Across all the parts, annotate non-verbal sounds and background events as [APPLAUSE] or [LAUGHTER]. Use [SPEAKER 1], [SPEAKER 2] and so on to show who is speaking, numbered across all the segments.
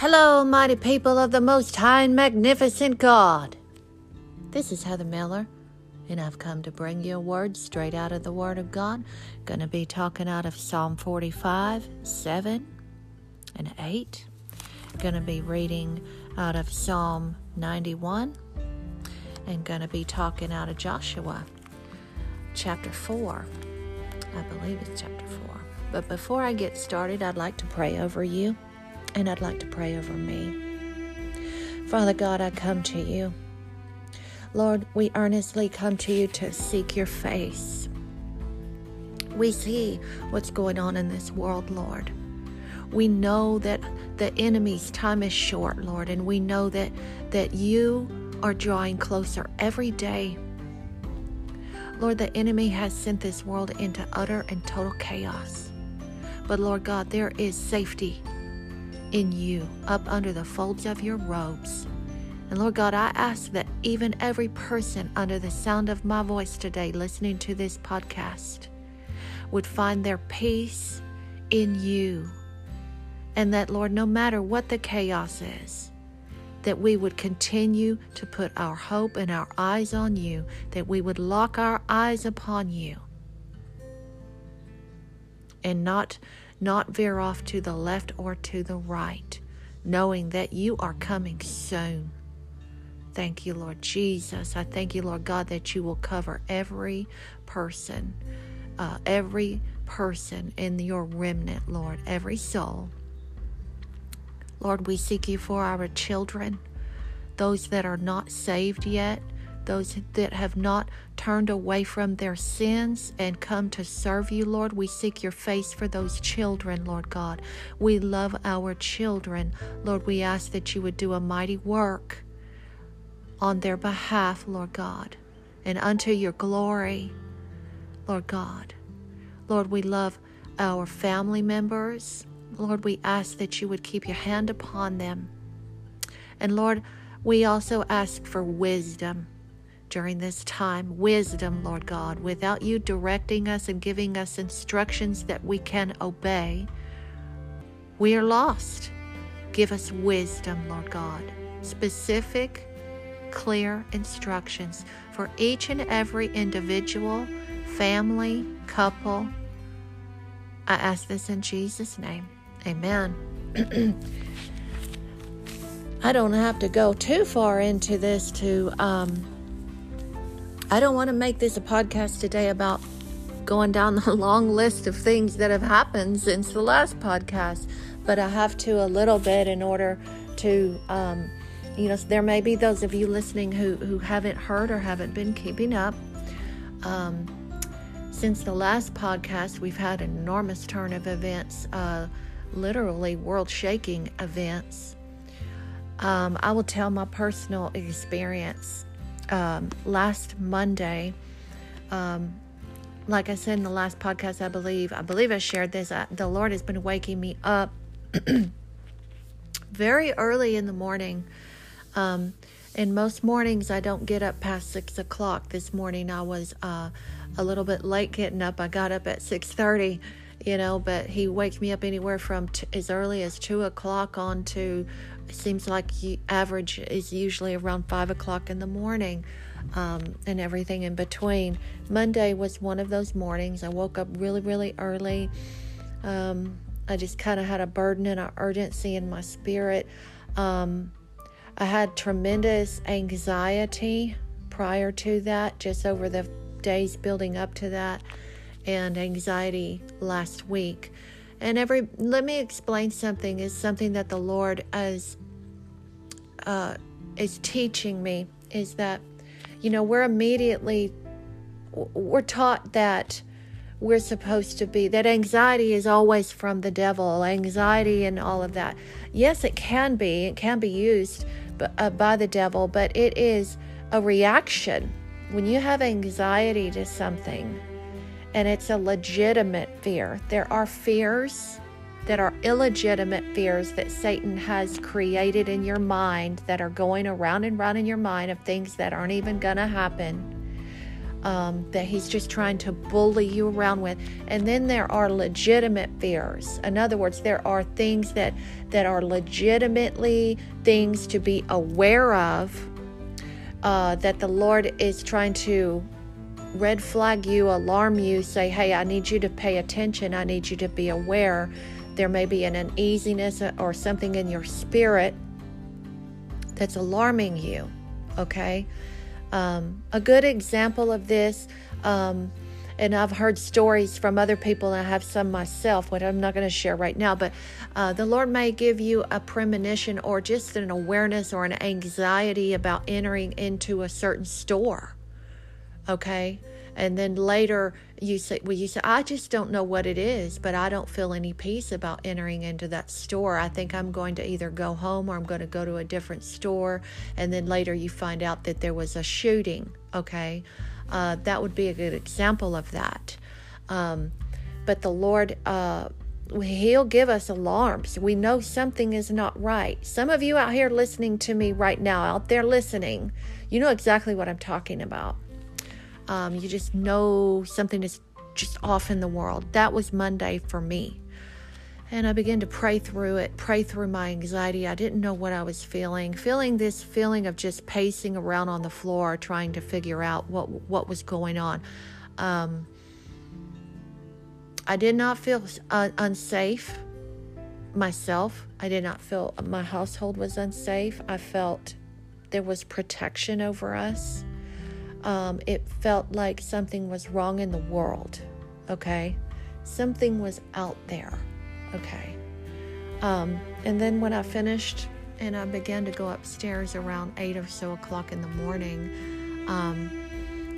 [SPEAKER 1] Hello, mighty people of the most high and magnificent God. This is Heather Miller, and I've come to bring you a word straight out of the Word of God. Gonna be talking out of Psalm 45, 7, and 8. Gonna be reading out of Psalm 91, and gonna be talking out of Joshua chapter 4. I believe it's chapter 4. But before I get started, I'd like to pray over you and I'd like to pray over me. Father God, I come to you. Lord, we earnestly come to you to seek your face. We see what's going on in this world, Lord. We know that the enemy's time is short, Lord, and we know that that you are drawing closer every day. Lord, the enemy has sent this world into utter and total chaos. But Lord God, there is safety in you up under the folds of your robes. And Lord God, I ask that even every person under the sound of my voice today listening to this podcast would find their peace in you. And that, Lord, no matter what the chaos is, that we would continue to put our hope and our eyes on you, that we would lock our eyes upon you and not not veer off to the left or to the right, knowing that you are coming soon. Thank you, Lord Jesus. I thank you, Lord God, that you will cover every person, uh, every person in your remnant, Lord, every soul. Lord, we seek you for our children, those that are not saved yet, those that have not turned away from their sins and come to serve you, Lord. We seek your face for those children, Lord God. We love our children. Lord, we ask that you would do a mighty work on their behalf, Lord God, and unto your glory, Lord God. Lord, we love our family members. Lord, we ask that you would keep your hand upon them. And Lord, we also ask for wisdom during this time. Wisdom, Lord God, without you directing us and giving us instructions that we can obey, we are lost. Give us wisdom, Lord God, specific, clear instructions for each and every individual, family, couple. I ask this in Jesus' name. Amen. [CLEARS THROAT] I don't have to go too far into this to um, I don't want to make this a podcast today about going down the [LAUGHS] long list of things that have happened since the last podcast, but I have to a little bit in order to, um, you know, there may be those of you listening who, who haven't heard or haven't been keeping up. Um, since the last podcast, we've had an enormous turn of events, uh, literally world shaking events. Um, I will tell my personal experience um, last Monday, um, like I said in the last podcast, I believe, I believe I shared this. I, the Lord has been waking me up [CLEARS THROAT] very early in the morning. Um, and most mornings I don't get up past six o'clock. This morning I was uh, a little bit late getting up. I got up at six thirty, you know, but He wakes me up anywhere from t- as early as two o'clock on to seems like average is usually around five o'clock in the morning um, and everything in between. Monday was one of those mornings. I woke up really, really early. Um, I just kind of had a burden and an urgency in my spirit. Um, I had tremendous anxiety prior to that, just over the days building up to that, and anxiety last week. And every let me explain something is something that the Lord is uh, is teaching me is that you know we're immediately we're taught that we're supposed to be that anxiety is always from the devil anxiety and all of that yes it can be it can be used uh, by the devil but it is a reaction when you have anxiety to something and it's a legitimate fear. There are fears that are illegitimate fears that Satan has created in your mind that are going around and around in your mind of things that aren't even going to happen. um, that he's just trying to bully you around with. And then there are legitimate fears. In other words, there are things that that are legitimately things to be aware of. Uh, that the Lord is trying to red flag you, alarm you, say, "Hey, I need you to pay attention. I need you to be aware." There may be an uneasiness or something in your spirit that's alarming you. Okay. Um, a good example of this, um, and I've heard stories from other people, and I have some myself, but I'm not going to share right now. But uh, the Lord may give you a premonition or just an awareness or an anxiety about entering into a certain store. Okay. And then later you say, well, you say, I just don't know what it is, but I don't feel any peace about entering into that store. I think I'm going to either go home or I'm going to go to a different store. And then later you find out that there was a shooting. Okay. Uh, that would be a good example of that. Um, but the Lord, uh, He'll give us alarms. We know something is not right. Some of you out here listening to me right now, out there listening, you know exactly what I'm talking about. Um, you just know something is just off in the world. That was Monday for me. And I began to pray through it, pray through my anxiety. I didn't know what I was feeling, feeling this feeling of just pacing around on the floor, trying to figure out what what was going on. Um, I did not feel uh, unsafe myself. I did not feel my household was unsafe. I felt there was protection over us um, it felt like something was wrong in the world. Okay. Something was out there. Okay. Um, and then when I finished and I began to go upstairs around eight or so o'clock in the morning, um,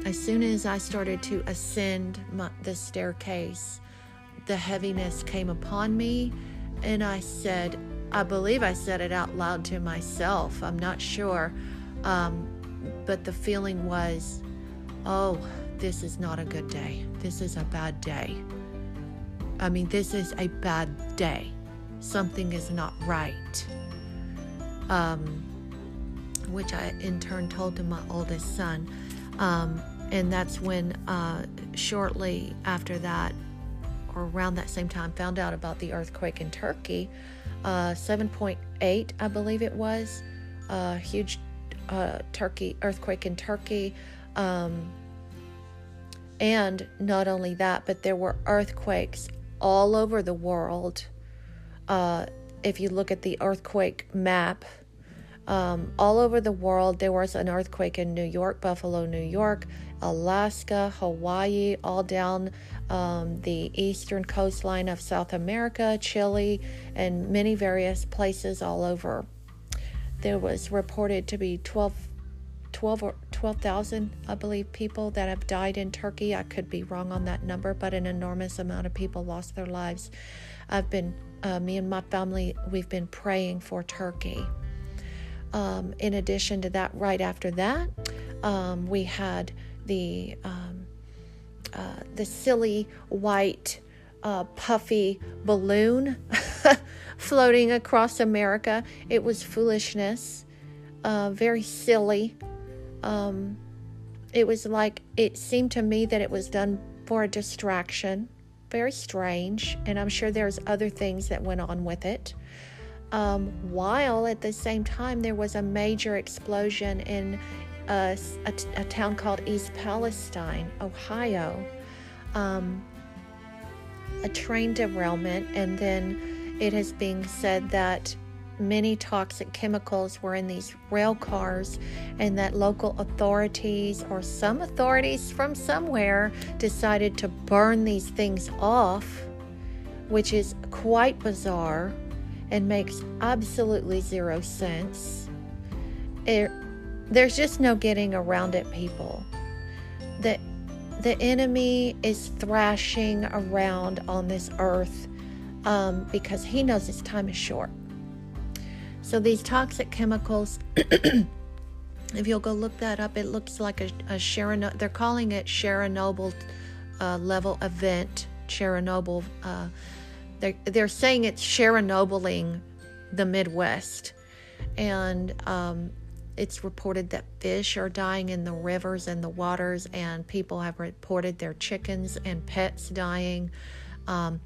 [SPEAKER 1] as soon as I started to ascend my, the staircase, the heaviness came upon me, and I said, I believe I said it out loud to myself. I'm not sure. Um, but the feeling was, oh, this is not a good day. This is a bad day. I mean, this is a bad day. Something is not right. Um, which I in turn told to my oldest son. Um, and that's when, uh, shortly after that, or around that same time, found out about the earthquake in Turkey. Uh, 7.8, I believe it was. A uh, huge uh, Turkey earthquake in Turkey. Um, and not only that, but there were earthquakes all over the world. Uh, if you look at the earthquake map, um, all over the world, there was an earthquake in New York, Buffalo, New York, Alaska, Hawaii, all down um, the eastern coastline of South America, Chile, and many various places all over there was reported to be 12 12 or 12,000 I believe people that have died in Turkey. I could be wrong on that number, but an enormous amount of people lost their lives. I've been uh, me and my family we've been praying for Turkey. Um, in addition to that, right after that, um, we had the um, uh, the silly white uh, puffy balloon [LAUGHS] floating across America. It was foolishness, uh, very silly. Um, it was like, it seemed to me that it was done for a distraction. Very strange. And I'm sure there's other things that went on with it. Um, while at the same time, there was a major explosion in a, a, a town called East Palestine, Ohio. Um, a train derailment, and then it has been said that many toxic chemicals were in these rail cars and that local authorities or some authorities from somewhere decided to burn these things off, which is quite bizarre and makes absolutely zero sense. It, there's just no getting around it, people. The, the enemy is thrashing around on this earth um, because he knows his time is short. So these toxic chemicals, [CLEARS THROAT] if you'll go look that up, it looks like a, a Chernobyl. They're calling it Chernobyl uh, level event. Chernobyl. Uh, they're they're saying it's Chernobyling the Midwest, and um, it's reported that fish are dying in the rivers and the waters, and people have reported their chickens and pets dying. Um,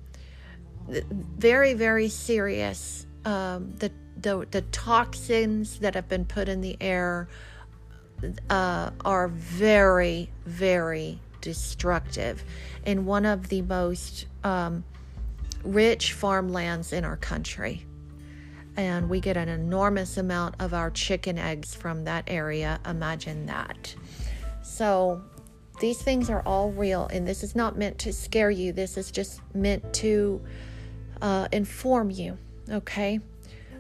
[SPEAKER 1] very, very serious. Um, the, the the toxins that have been put in the air uh, are very, very destructive. In one of the most um, rich farmlands in our country. And we get an enormous amount of our chicken eggs from that area. Imagine that. So, these things are all real, and this is not meant to scare you. This is just meant to uh, inform you, okay?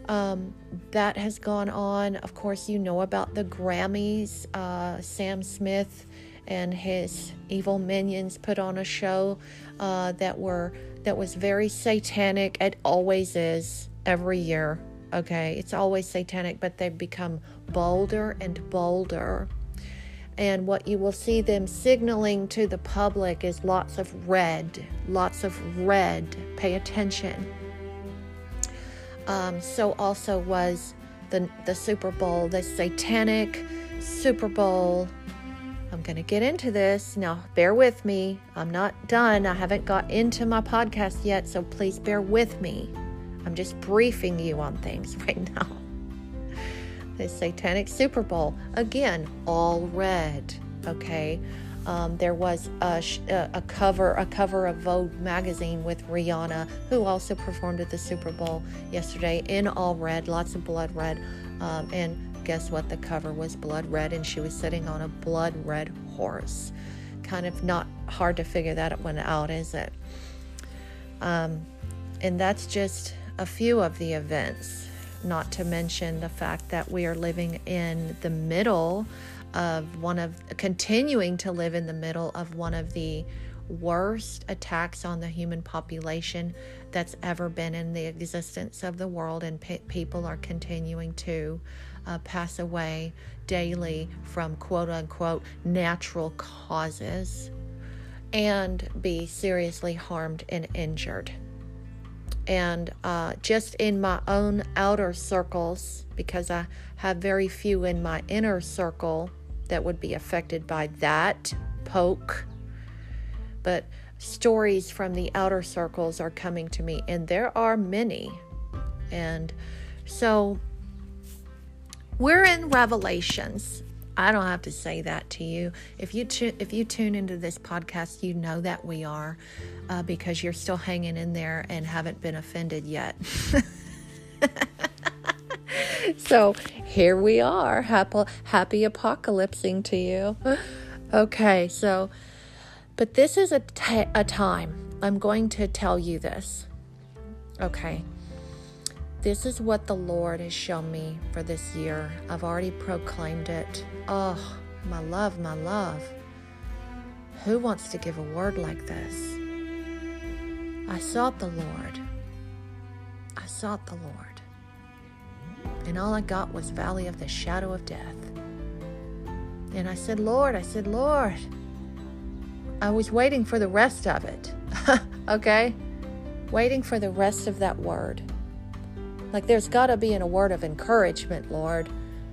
[SPEAKER 1] Um, that has gone on. Of course, you know about the Grammys. Uh, Sam Smith and his evil minions put on a show uh, that were that was very satanic. It always is every year. Okay, it's always satanic, but they've become bolder and bolder. And what you will see them signaling to the public is lots of red, lots of red. Pay attention. Um, so also was the the Super Bowl, the satanic Super Bowl I'm going to get into this. Now, bear with me. I'm not done. I haven't got into my podcast yet, so please bear with me. I'm just briefing you on things [LAUGHS] right now. The Satanic Super Bowl, again, all red. Okay. Um, there was a, a, cover a cover of Vogue magazine with Rihanna, who also performed at the Super Bowl yesterday in all red, lots of blood red, um, and guess what? The cover was blood red and she was sitting on a blood red horse. Kind of not hard to figure that one out, is it? Um, and that's just a few of the events, not to mention the fact that we are living in the middle of one of, continuing to live in the middle of one of the worst attacks on the human population that's ever been in the existence of the world, and pe- people are continuing to uh, pass away daily from quote unquote natural causes and be seriously harmed and injured. And uh, just in my own outer circles, because I have very few in my inner circle that would be affected by that poke, but stories from the outer circles are coming to me, and there are many. And so we're in Revelations. I don't have to say that to you. If you tu- if you tune into this podcast, you know that we are, uh, because you're still hanging in there and haven't been offended yet. [LAUGHS] so here we are, happy happy apocalypsing to you. Okay, so, but this is a, t- a time. I'm going to tell you this. Okay. This is what the Lord has shown me for this year. I've already proclaimed it. Oh, my love, my love. Who wants to give a word like this? I sought the Lord. I sought the Lord. And all I got was valley of the shadow of death. And I said, Lord, I said, Lord. I was waiting for the rest of it. [LAUGHS] okay? Waiting for the rest of that word. Like there's got to be in a word of encouragement, Lord.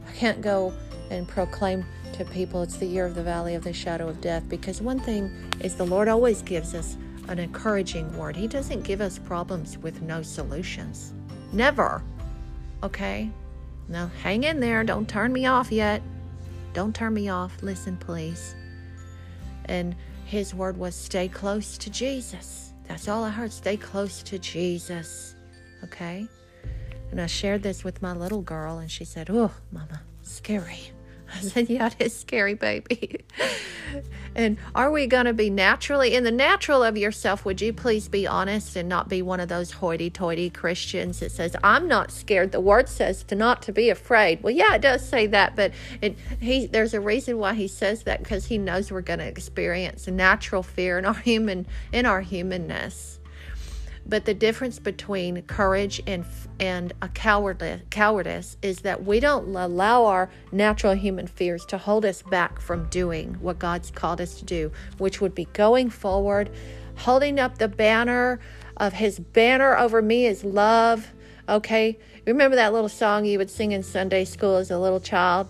[SPEAKER 1] I can't go and proclaim to people it's the year of the valley of the shadow of death because one thing is the Lord always gives us an encouraging word. He doesn't give us problems with no solutions. Never. Okay? Now hang in there. Don't turn me off yet. Don't turn me off. Listen, please. And his word was stay close to Jesus. That's all I heard. Stay close to Jesus. Okay? And I shared this with my little girl, and she said, Oh, Mama, scary. I said, Yeah, it is scary, baby. [LAUGHS] and are we going to be naturally in the natural of yourself? Would you please be honest and not be one of those hoity toity Christians that says, I'm not scared? The word says to not to be afraid. Well, yeah, it does say that, but it, he, there's a reason why he says that because he knows we're going to experience a natural fear in our human in our humanness. But the difference between courage and and a cowardice, cowardice is that we don't allow our natural human fears to hold us back from doing what God's called us to do, which would be going forward, holding up the banner of His banner over me is love. Okay, remember that little song you would sing in Sunday school as a little child?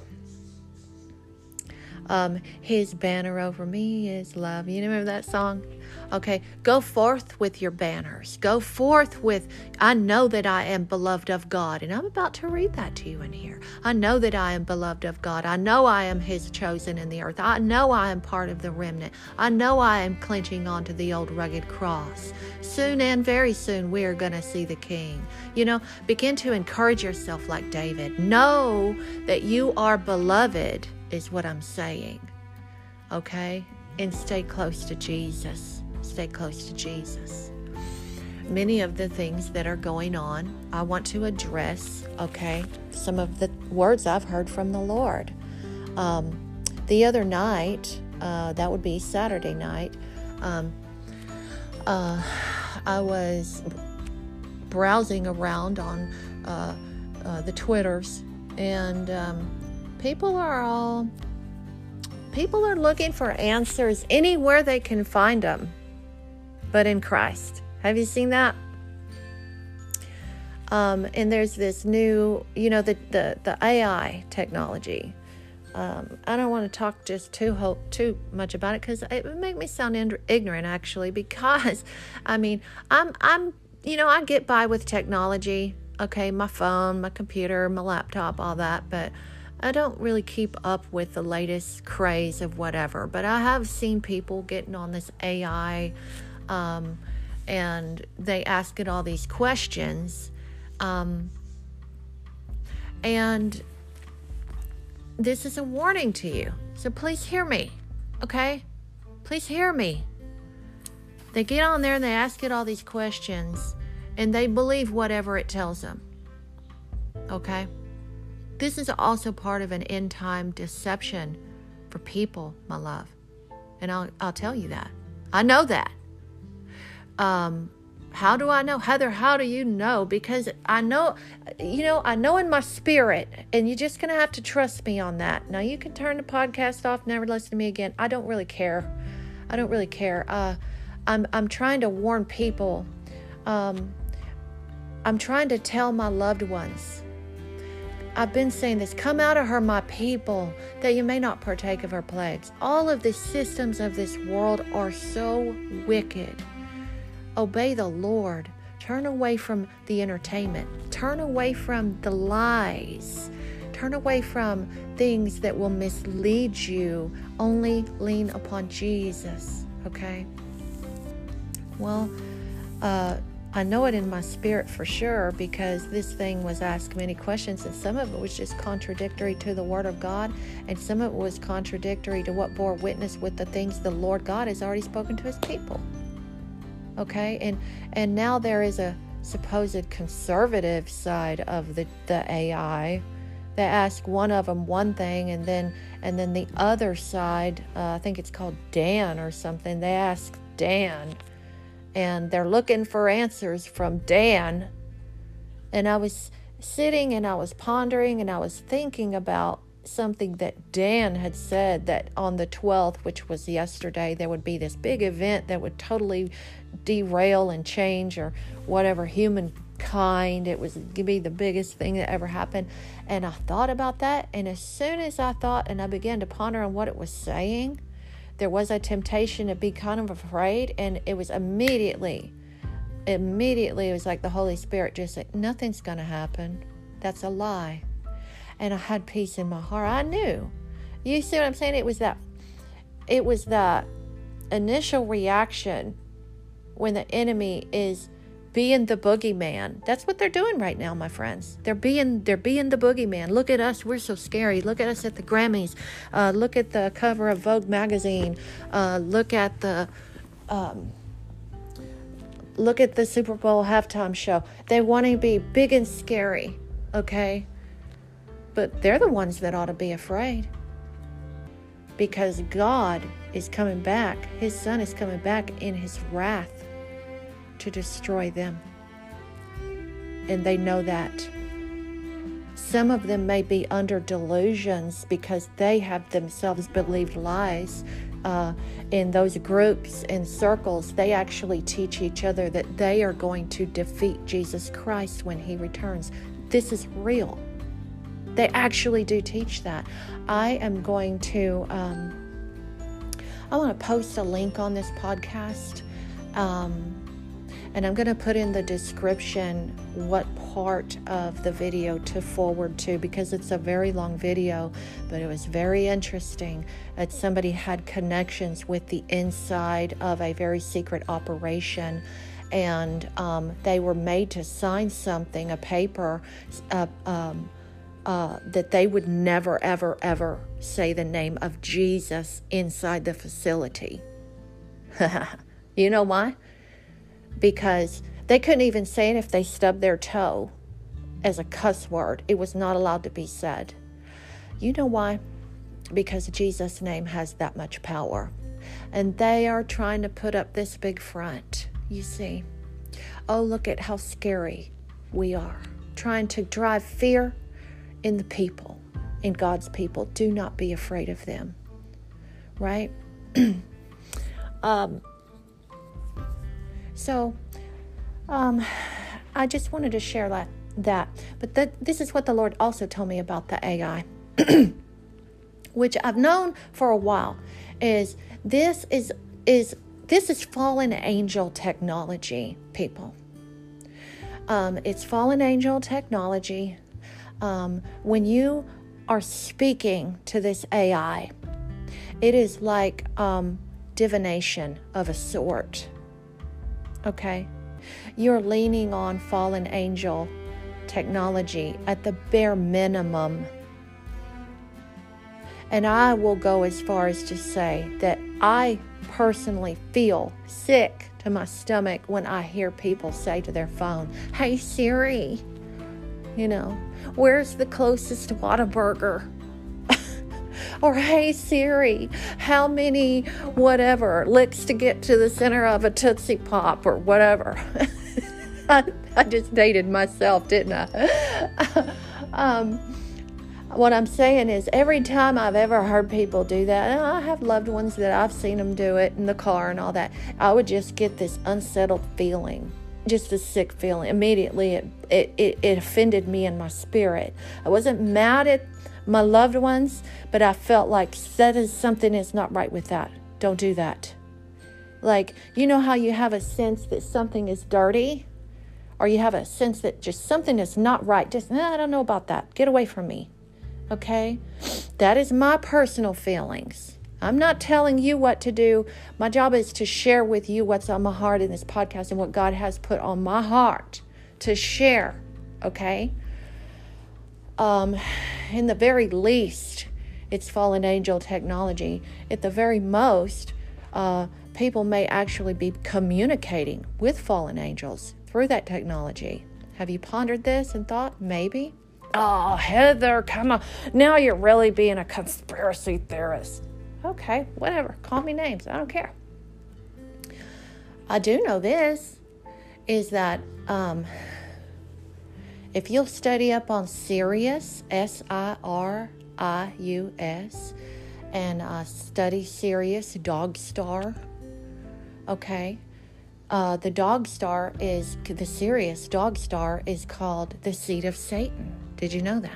[SPEAKER 1] Um, His banner over me is love. You remember that song? Okay, go forth with your banners. Go forth with, I know that I am beloved of God. And I'm about to read that to you in here. I know that I am beloved of God. I know I am His chosen in the earth. I know I am part of the remnant. I know I am clenching onto the old rugged cross. Soon and very soon, we are going to see the King. You know, begin to encourage yourself like David. Know that you are beloved, is what I'm saying. Okay? And stay close to Jesus stay close to Jesus. Many of the things that are going on, I want to address, okay, some of the words I've heard from the Lord. Um, the other night, uh, that would be Saturday night, um, uh, I was browsing around on uh, uh the Twitters, and um, people are all people are looking for answers anywhere they can find them but in Christ. Have you seen that? Um, and there's this new, you know, the the, the AI technology. Um, I don't want to talk just too ho- too much about it because it would make me sound in- ignorant, actually. [LAUGHS] Because, I mean, I'm I'm you know I get by with technology. Okay, my phone, my computer, my laptop, all that, but I don't really keep up with the latest craze of whatever. But I have seen people getting on this AI um, and they ask it all these questions. Um, and this is a warning to you. So please hear me, okay? Please hear me. They get on there and they ask it all these questions and they believe whatever it tells them, okay? This is also part of an end time deception for people, my love. And I'll, I'll tell you that. I know that. Um, how do I know? Heather, how do you know? Because I know, you know, I know in my spirit, and you're just going to have to trust me on that. Now, you can turn the podcast off, never listen to me again. I don't really care. I don't really care. Uh, I'm, I'm trying to warn people. Um, I'm trying to tell my loved ones. I've been saying this come out of her, my people, that you may not partake of her plagues. All of the systems of this world are so wicked Obey the Lord. Turn away from the entertainment. Turn away from the lies. Turn away from things that will mislead you. Only lean upon Jesus, okay? Well, uh, I know it in my spirit for sure because this thing was asked many questions, and some of it was just contradictory to the Word of God, and some of it was contradictory to what bore witness with the things the Lord God has already spoken to His people. Okay? And and now there is a supposed conservative side of the the ai they ask one of them one thing and then and then the other side uh, i think it's called dan or something they ask dan and they're looking for answers from dan and i was sitting and i was pondering and i was thinking about something that Dan had said that on the 12th, which was yesterday, there would be this big event that would totally derail and change or whatever humankind. It was going to be the biggest thing that ever happened. And I thought about that. And as soon as I thought and I began to ponder on what it was saying, there was a temptation to be kind of afraid. And it was immediately, immediately, it was like the Holy Spirit just said, Nothing's going to happen. That's a lie and I had peace in my heart. I knew. You see what I'm saying? It was that it was that initial reaction when the enemy is being the boogeyman. That's what they're doing right now, my friends. They're being they're being the boogeyman. Look at us, we're so scary. Look at us at the Grammys. Uh, look at the cover of Vogue magazine. Uh, look at the um, look at the Super Bowl halftime show. They want to be big and scary. Okay, but they're the ones that ought to be afraid because God is coming back. His son is coming back in his wrath to destroy them. And they know that. Some of them may be under delusions because they have themselves believed lies. Uh, in those groups and circles, they actually teach each other that they are going to defeat Jesus Christ when he returns. This is real. They actually do teach that. I am going to, um, I want to post a link on this podcast. Um, and I'm going to put in the description what part of the video to forward to because it's a very long video, but it was very interesting that somebody had connections with the inside of a very secret operation. And um, they were made to sign something, a paper, uh, um, uh, that they would never, ever, ever say the name of Jesus inside the facility. [LAUGHS] you know why? Because they couldn't even say it if they stubbed their toe as a cuss word. It was not allowed to be said. You know why? Because Jesus' name has that much power. And they are trying to put up this big front, you see. Oh, look at how scary we are. Trying to drive fear in the people, in God's people. Do not be afraid of them. Right? [CLEARS THROAT] um, so, um, I just wanted to share that. that. But that, this is what the Lord also told me about the AI, [CLEARS THROAT] which I've known for a while. Is this is is this is fallen angel technology, people. Um, it's fallen angel technology. Um, when you are speaking to this AI, it is like um, divination of a sort. Okay? You're leaning on fallen angel technology at the bare minimum. And I will go as far as to say that I personally feel sick to my stomach when I hear people say to their phone, Hey Siri, you know, where's the closest Whataburger? Or, hey Siri, how many whatever licks to get to the center of a Tootsie Pop or whatever? [LAUGHS] I, I, just dated myself, didn't I? [LAUGHS] um, what I'm saying is, every time I've ever heard people do that, and I have loved ones that I've seen them do it in the car and all that, I would just get this unsettled feeling just a sick feeling immediately it, it, it, it offended me in my spirit i wasn't mad at my loved ones, but I felt like that is something is not right with that. Don't do that. Like, you know how you have a sense that something is dirty? Or you have a sense that just something is not right. Just, I don't know about that. Get away from me. Okay? That is my personal feelings. I'm not telling you what to do. My job is to share with you what's on my heart in this podcast and what God has put on my heart to share. Okay? Um, in the very least, it's fallen angel technology. At the very most, uh, people may actually be communicating with fallen angels through that technology. Have you pondered this and thought maybe? Oh, Heather, come on. Now you're really being a conspiracy theorist. Okay, whatever. Call me names. I don't care. I do know this is that um, if you'll study up on Sirius, S I R I U S, and uh, study Sirius Dog Star, okay, uh, the dog star is the Sirius dog star is called the seed of Satan. Did you know that?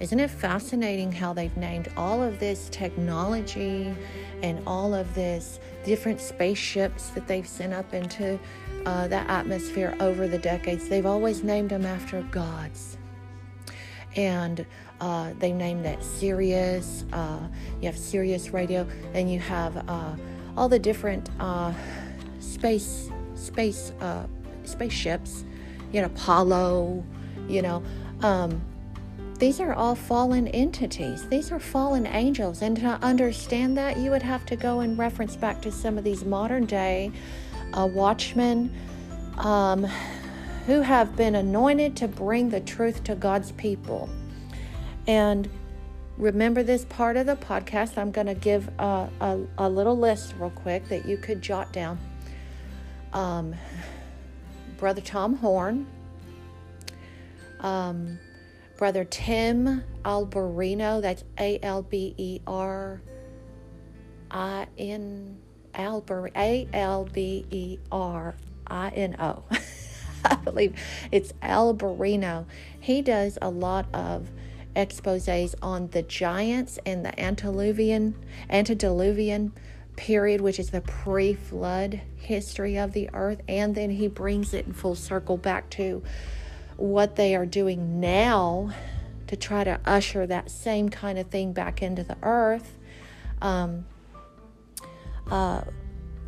[SPEAKER 1] Isn't it fascinating how they've named all of this technology and all of this different spaceships that they've sent up into uh, that atmosphere over the decades. They've always named them after gods. And uh, they named that Sirius. Uh, you have Sirius Radio, and you have uh, all the different uh, space space uh, spaceships. You know, Apollo. You know, um, these are all fallen entities. These are fallen angels, and to understand that, you would have to go and reference back to some of these modern day uh, watchmen um, who have been anointed to bring the truth to God's people. And remember this part of the podcast. I'm going to give a, a, a, little list real quick that you could jot down. Um, Brother Tom Horn, um, Brother Tim Alberino, that's A L B E R I N Alber, A L B E R I N O. [LAUGHS] I believe it's Alberino. He does a lot of exposés on the giants and the antediluvian antediluvian period, which is the pre flood history of the earth. And then he brings it in full circle back to what they are doing now to try to usher that same kind of thing back into the earth. Um, uh,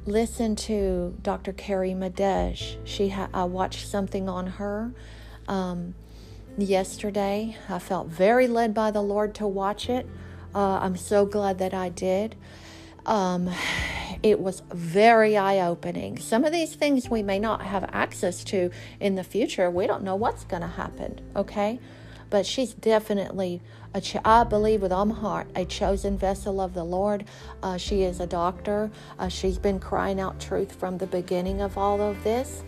[SPEAKER 1] listen to Dr. Carrie Madej. She ha- I watched something on her um, yesterday. I felt very led by the Lord to watch it. Uh, I'm so glad that I did. Um, it was very eye opening. Some of these things we may not have access to in the future. We don't know what's going to happen, okay? But she's definitely, a ch- I believe with all my heart, a chosen vessel of the Lord. Uh, she is a doctor. Uh, she's been crying out truth from the beginning of all of this.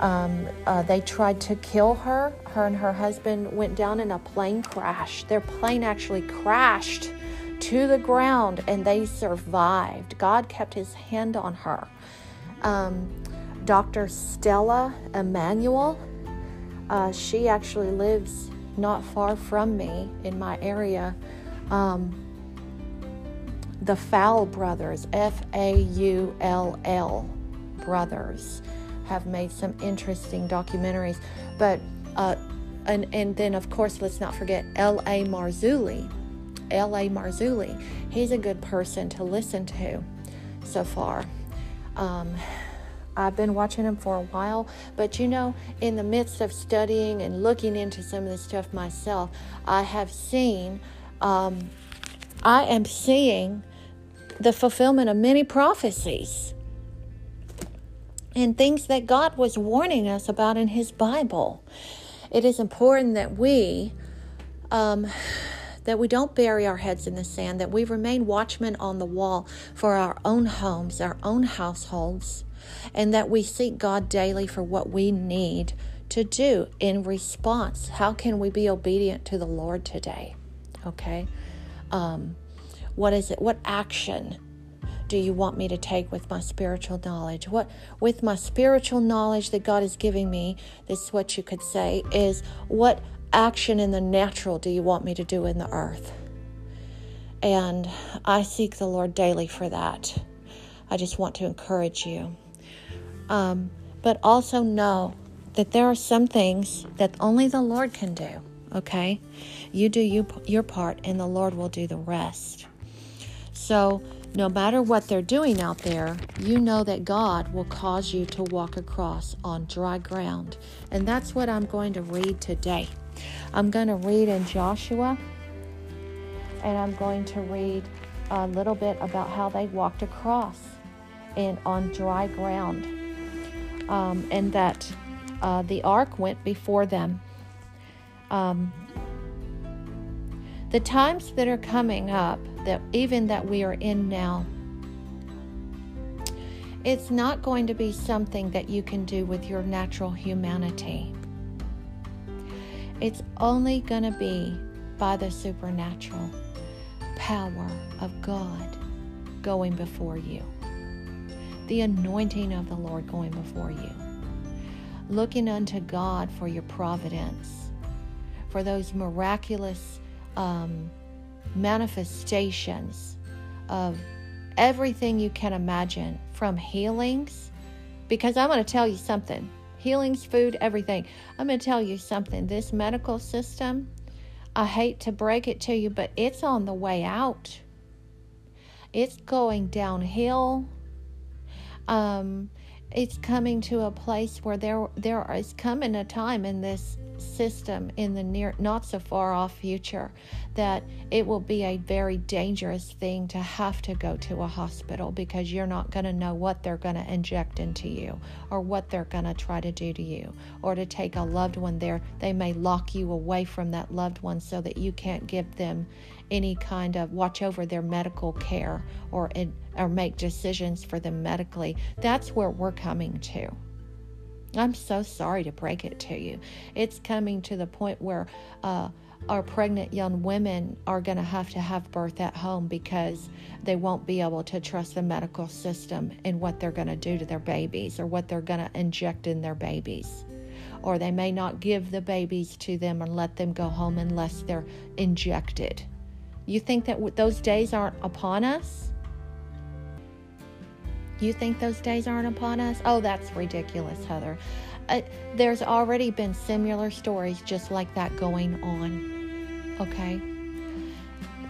[SPEAKER 1] Um, uh, they tried to kill her. Her and her husband went down in a plane crash. Their plane actually crashed to the ground and they survived. God kept his hand on her. Um, Dr. Stella Immanuel, uh, she actually lives not far from me in my area. Um, the Faull brothers, F A U L L brothers, have made some interesting documentaries. But, uh, and, and then, of course, let's not forget L.A. Marzulli L.A. Marzulli. He's a good person to listen to so far. Um, I've been watching him for a while, but you know, in the midst of studying and looking into some of this stuff myself, I have seen, um, I am seeing the fulfillment of many prophecies and things that God was warning us about in His Bible. It is important that we um, that we don't bury our heads in the sand, that we remain watchmen on the wall for our own homes, our own households, and that we seek God daily for what we need to do in response. How can we be obedient to the Lord today? Okay. Um, what is it? What action do you want me to take with my spiritual knowledge? What with my spiritual knowledge that God is giving me, this is what you could say is what action in the natural do you want me to do in the earth? And I seek the Lord daily for that. I just want to encourage you. Um, but also know that there are some things that only the Lord can do, okay? You do you, your part, and the Lord will do the rest. So, no matter what they're doing out there, you know that God will cause you to walk across on dry ground. And that's what I'm going to read today. I'm going to read in Joshua and I'm going to read a little bit about how they walked across and on dry ground um, and that uh, the ark went before them. Um, the times that are coming up, that even that we are in now, it's not going to be something that you can do with your natural humanity. It's only going to be by the supernatural power of God going before you, the anointing of the Lord going before you, looking unto God for your providence, for those miraculous um, manifestations of everything you can imagine from healings. Because I'm going to tell you something healings, food, everything. I'm going to tell you something. This medical system, I hate to break it to you, but it's on the way out. It's going downhill. Um, it's coming to a place where there there is coming a time in this system in the near not so far off future that it will be a very dangerous thing to have to go to a hospital because you're not going to know what they're going to inject into you or what they're going to try to do to you or to take a loved one there. They may lock you away from that loved one so that you can't give them any kind of watch over their medical care or or make decisions for them medically that's where we're coming to I'm so sorry to break it to you. It's coming to the point where uh, our pregnant young women are going to have to have birth at home because they won't be able to trust the medical system in what they're going to do to their babies or what they're going to inject in their babies or they may not give the babies to them and let them go home unless they're injected. You think that those days aren't upon us? You think those days aren't upon us? Oh, that's ridiculous, Heather. Uh, there's already been similar stories just like that going on. Okay?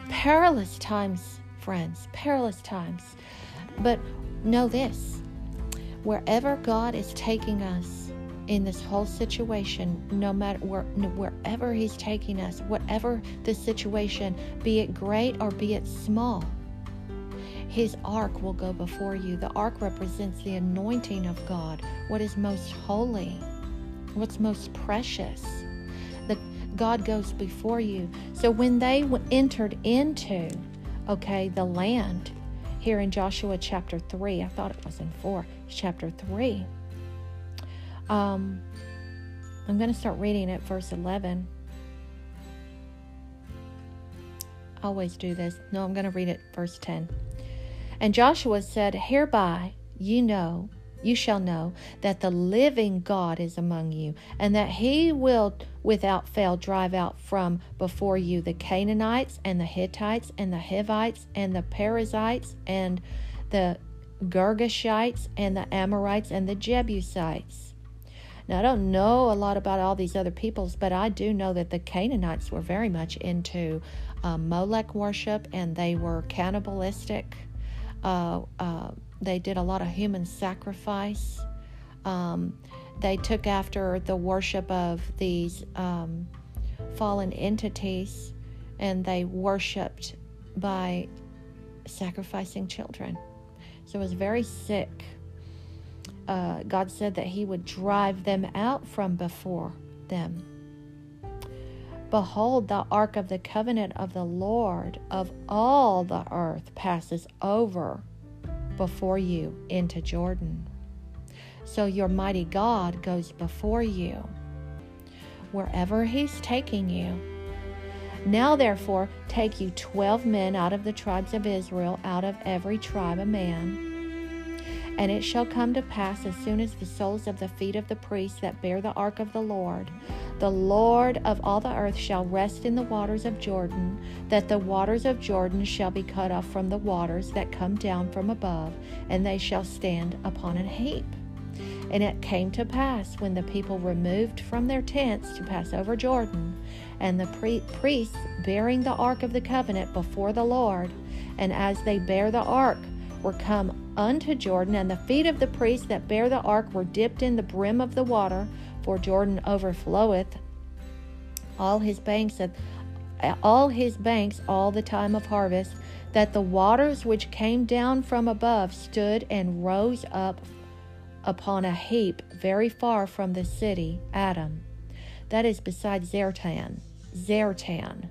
[SPEAKER 1] Perilous times, friends, perilous times. But know this wherever God is taking us in this whole situation, no matter where, wherever He's taking us, whatever the situation, be it great or be it small, His ark will go before you. The ark represents the anointing of God, what is most holy, what's most precious. The, God goes before you. So when they entered into, okay, the land, here in Joshua chapter 3. I thought it was in 4, chapter 3. Um, I'm going to start reading at verse 11. I always do this. No, I'm going to read it verse 10. And Joshua said, Hereby you know you shall know that the living God is among you, and that he will without fail drive out from before you the Canaanites and the Hittites and the Hivites and the Perizzites and the Girgashites and the Amorites and the Jebusites. Now, I don't know a lot about all these other peoples, but I do know that the Canaanites were very much into uh, Molech worship and they were cannibalistic. Uh, uh, they did a lot of human sacrifice. Um, they took after the worship of these um, fallen entities and they worshiped by sacrificing children. So it was very sick. Uh, God said that He would drive them out from before them. Behold, the ark of the covenant of the Lord of all the earth passes over before you into Jordan. So your mighty God goes before you wherever He's taking you. Now, therefore, take you twelve men out of the tribes of Israel, out of every tribe a man. And it shall come to pass as soon as the soles of the feet of the priests that bear the ark of the Lord the Lord of all the earth shall rest in the waters of Jordan, that the waters of Jordan shall be cut off from the waters that come down from above, and they shall stand upon an heap. And it came to pass when the people removed from their tents to pass over Jordan, and the pre- priests bearing the ark of the covenant before the Lord, and as they bear the ark, were come unto Jordan, and the feet of the priests that bare the ark were dipped in the brim of the water, for Jordan overfloweth all his banks of all his banks all the time of harvest, that the waters which came down from above stood and rose up upon a heap very far from the city, Adam. That is beside Zaretan. Zaretan.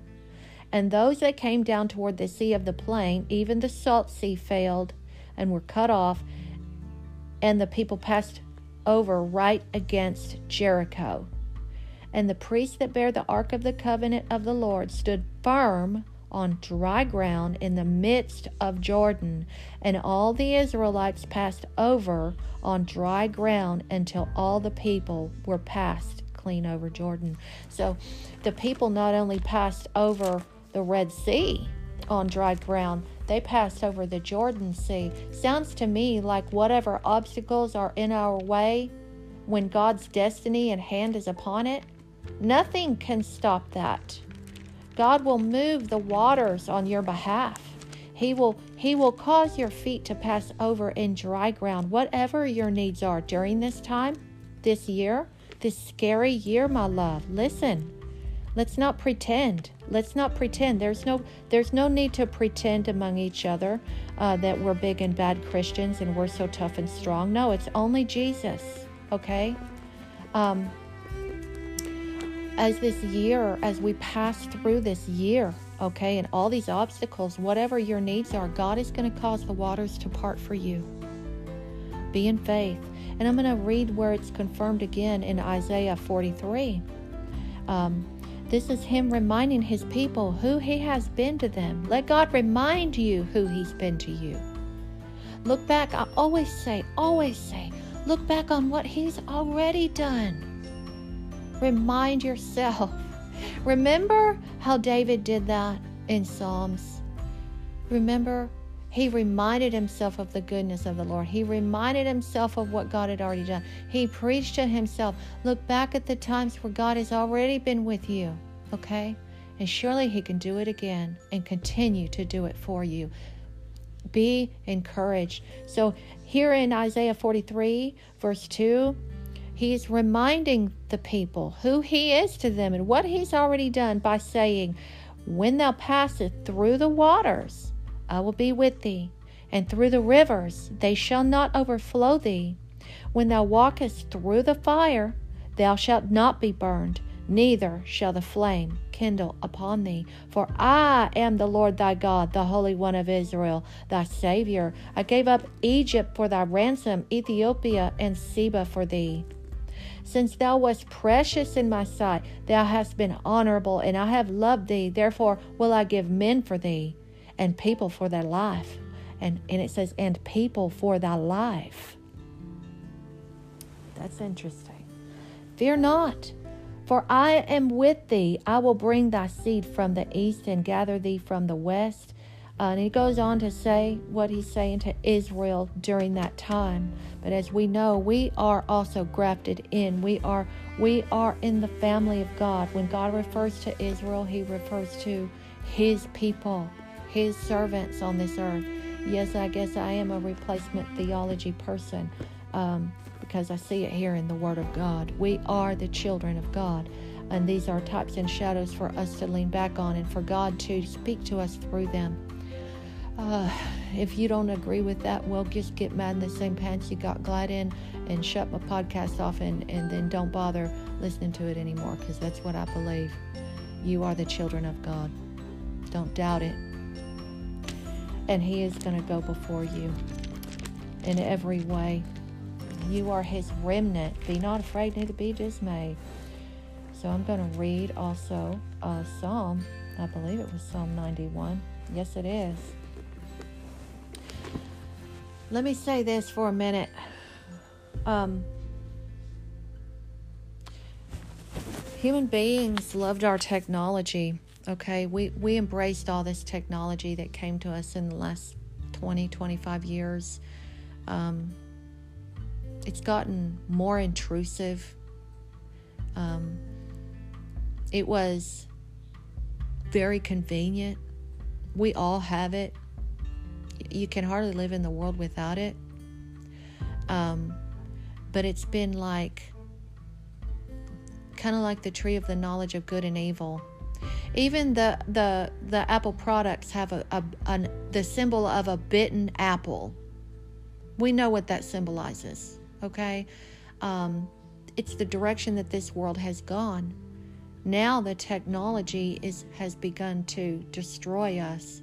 [SPEAKER 1] And those that came down toward the sea of the plain, even the salt sea failed and were cut off, and the people passed over right against Jericho. And the priests that bear the ark of the covenant of the Lord stood firm on dry ground in the midst of Jordan, and all the Israelites passed over on dry ground until all the people were passed clean over Jordan. So the people not only passed over the Red Sea on dry ground, they passed over the Jordan Sea. Sounds to me like whatever obstacles are in our way, when God's destiny and hand is upon it, nothing can stop that. God will move the waters on your behalf. He will he will cause your feet to pass over in dry ground whatever your needs are during this time, this year, this scary year, my love. Listen. Let's not pretend. Let's not pretend. There's no there's no need to pretend among each other uh, that we're big and bad Christians and we're so tough and strong. No, it's only Jesus. Okay. Um, as this year, as we pass through this year, okay, and all these obstacles, whatever your needs are, God is going to cause the waters to part for you. Be in faith. And I'm going to read where it's confirmed again in Isaiah 43. Um, this is Him reminding His people who He has been to them. Let God remind you who He's been to you. Look back. I always say, always say, look back on what He's already done. Remind yourself. [LAUGHS] Remember how David did that in Psalms. Remember, he reminded himself of the goodness of the Lord. He reminded himself of what God had already done. He preached to himself. Look back at the times where God has already been with you, okay? And surely He can do it again and continue to do it for you. Be encouraged. So, here in Isaiah 43, verse 2, He's reminding the people who He is to them and what He's already done by saying, When thou passest through the waters, I will be with thee, and through the rivers, they shall not overflow thee. When thou walkest through the fire, thou shalt not be burned, neither shall the flame kindle upon thee. For I am the Lord thy God, the Holy One of Israel, thy Savior. I gave up Egypt for thy ransom, Ethiopia and Seba for thee. Since thou wast precious in my sight, thou hast been honorable, and I have loved thee. Therefore will I give men for thee, and people for thy life. And, and it says, and people for thy life. That's interesting. Fear not, for I am with thee. I will bring thy seed from the east and gather thee from the west. Uh, and he goes on to say what he's saying to Israel during that time. But as we know, we are also grafted in. We are we are in the family of God. When God refers to Israel, he refers to his people, his servants on this earth. Yes, I guess I am a replacement theology person. Um, because I see it here in the Word of God. We are the children of God. And these are types and shadows for us to lean back on and for God to speak to us through them. Uh, if you don't agree with that, well, just get mad in the same pants you got glad in and shut my podcast off and, and then don't bother listening to it anymore because that's what I believe. You are the children of God. Don't doubt it. And He is going to go before you in every way. You are his remnant. Be not afraid, neither be dismayed. So I'm going to read also a Psalm. I believe it was Psalm 91. Yes, it is. Let me say this for a minute. Um, human beings loved our technology. Okay, we, we embraced all this technology that came to us in the last 20, 25 years. Um, it's gotten more intrusive. Um, it was very convenient. We all have it. You can hardly live in the world without it. Um, but it's been like kind of like the tree of the knowledge of good and evil. Even the the the Apple products have a, a an, the symbol of a bitten apple. We know what that symbolizes okay? Um, it's the direction that this world has gone. Now the technology is has begun to destroy us.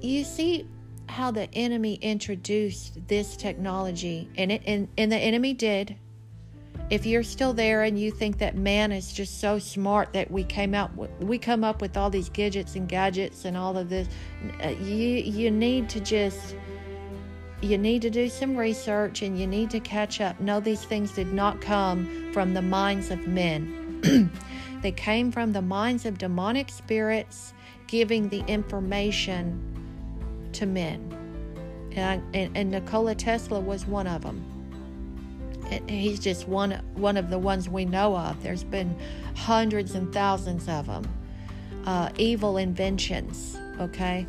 [SPEAKER 1] You see how the enemy introduced this technology, and it and, and the enemy did. If you're still there and you think that man is just so smart that we came out we come up with all these gadgets and gadgets and all of this, uh, you you need to just you need to do some research and you need to catch up. No, these things did not come from the minds of men, [CLEARS THROAT] they came from the minds of demonic spirits giving the information to men. And, and, and Nikola Tesla was one of them. He's just one one of the ones we know of. There's been hundreds and thousands of them. Uh, evil inventions, okay?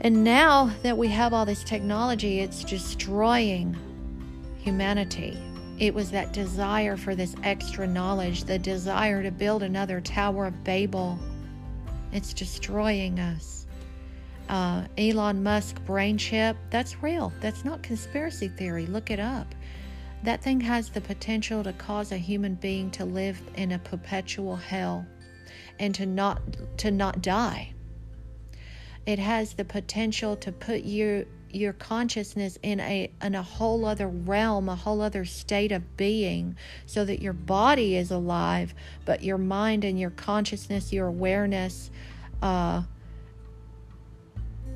[SPEAKER 1] And now that we have all this technology, it's destroying humanity. It was that desire for this extra knowledge, the desire to build another Tower of Babel. It's destroying us. Uh, Elon Musk brain chip, that's real. That's not conspiracy theory. Look it up. That thing has the potential to cause a human being to live in a perpetual hell and to not to not die. It has the potential to put your your consciousness in a in a whole other realm, a whole other state of being, so that your body is alive, but your mind and your consciousness, your awareness, uh,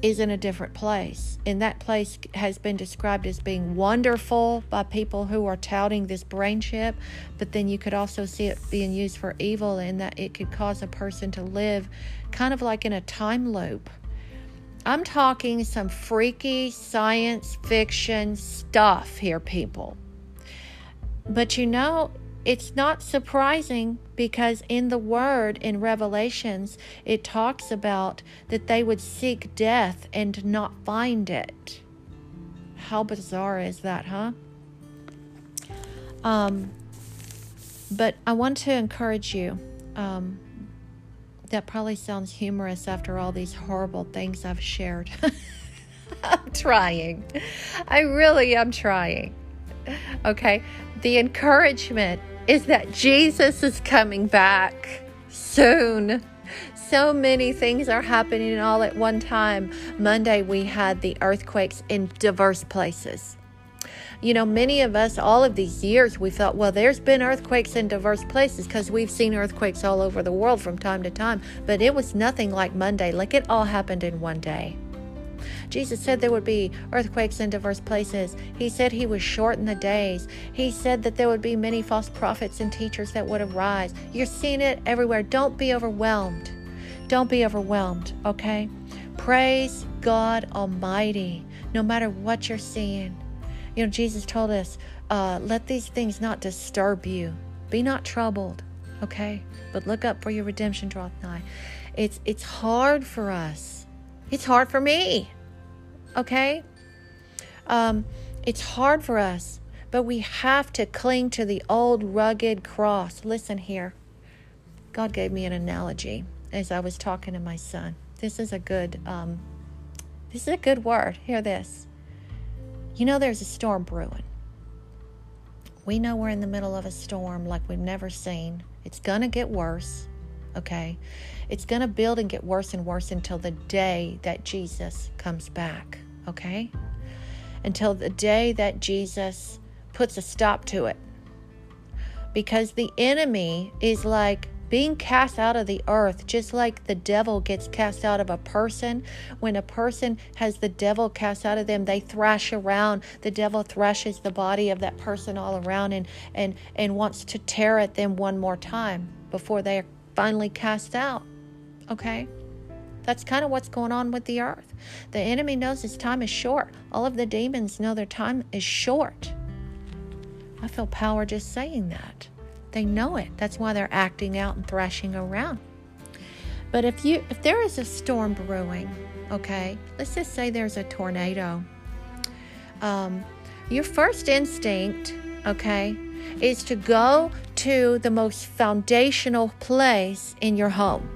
[SPEAKER 1] is in a different place. And that place has been described as being wonderful by people who are touting this brain chip, but then you could also see it being used for evil in that it could cause a person to live kind of like in a time loop. I'm talking some freaky science fiction stuff here, people. But you know, it's not surprising because in the word in Revelations, it talks about that they would seek death and not find it. How bizarre is that, huh? Um, but I want to encourage you. Um, that probably sounds humorous after all these horrible things I've shared. [LAUGHS] I'm trying. I really am trying. Okay. The encouragement is that Jesus is coming back soon. So many things are happening all at one time. Monday, we had the earthquakes in diverse places. You know, many of us, all of these years, we thought, well, there's been earthquakes in diverse places because we've seen earthquakes all over the world from time to time, but it was nothing like Monday. Like it all happened in one day. Jesus said there would be earthquakes in diverse places. He said he would shorten the days. He said that there would be many false prophets and teachers that would arise. You're seeing it everywhere. Don't be overwhelmed. Don't be overwhelmed, okay? Praise God Almighty, no matter what you're seeing. You know, Jesus told us, uh, let these things not disturb you. Be not troubled, okay? But look up for your redemption draweth nigh. It's it's hard for us. It's hard for me okay? Um, it's hard for us, but we have to cling to the old rugged cross. Listen here. God gave me an analogy as I was talking to my son. This is a good um, this is a good word. Hear this. You know there's a storm brewing. We know we're in the middle of a storm like we've never seen. It's going to get worse, okay? It's going to build and get worse and worse until the day that Jesus comes back okay? Until the day that Jesus puts a stop to it. Because the enemy is like being cast out of the earth, just like the devil gets cast out of a person. When a person has the devil cast out of them, they thrash around. The devil thrashes the body of that person all around and, and, and wants to tear at them one more time before they are finally cast out. Okay? That's kind of what's going on with the earth. The enemy knows his time is short. All of the demons know their time is short. I feel power just saying that. They know it. That's why they're acting out and thrashing around. But if you if there is a storm brewing, okay, let's just say there's a tornado. Um, your first instinct, okay, is to go to the most foundational place in your home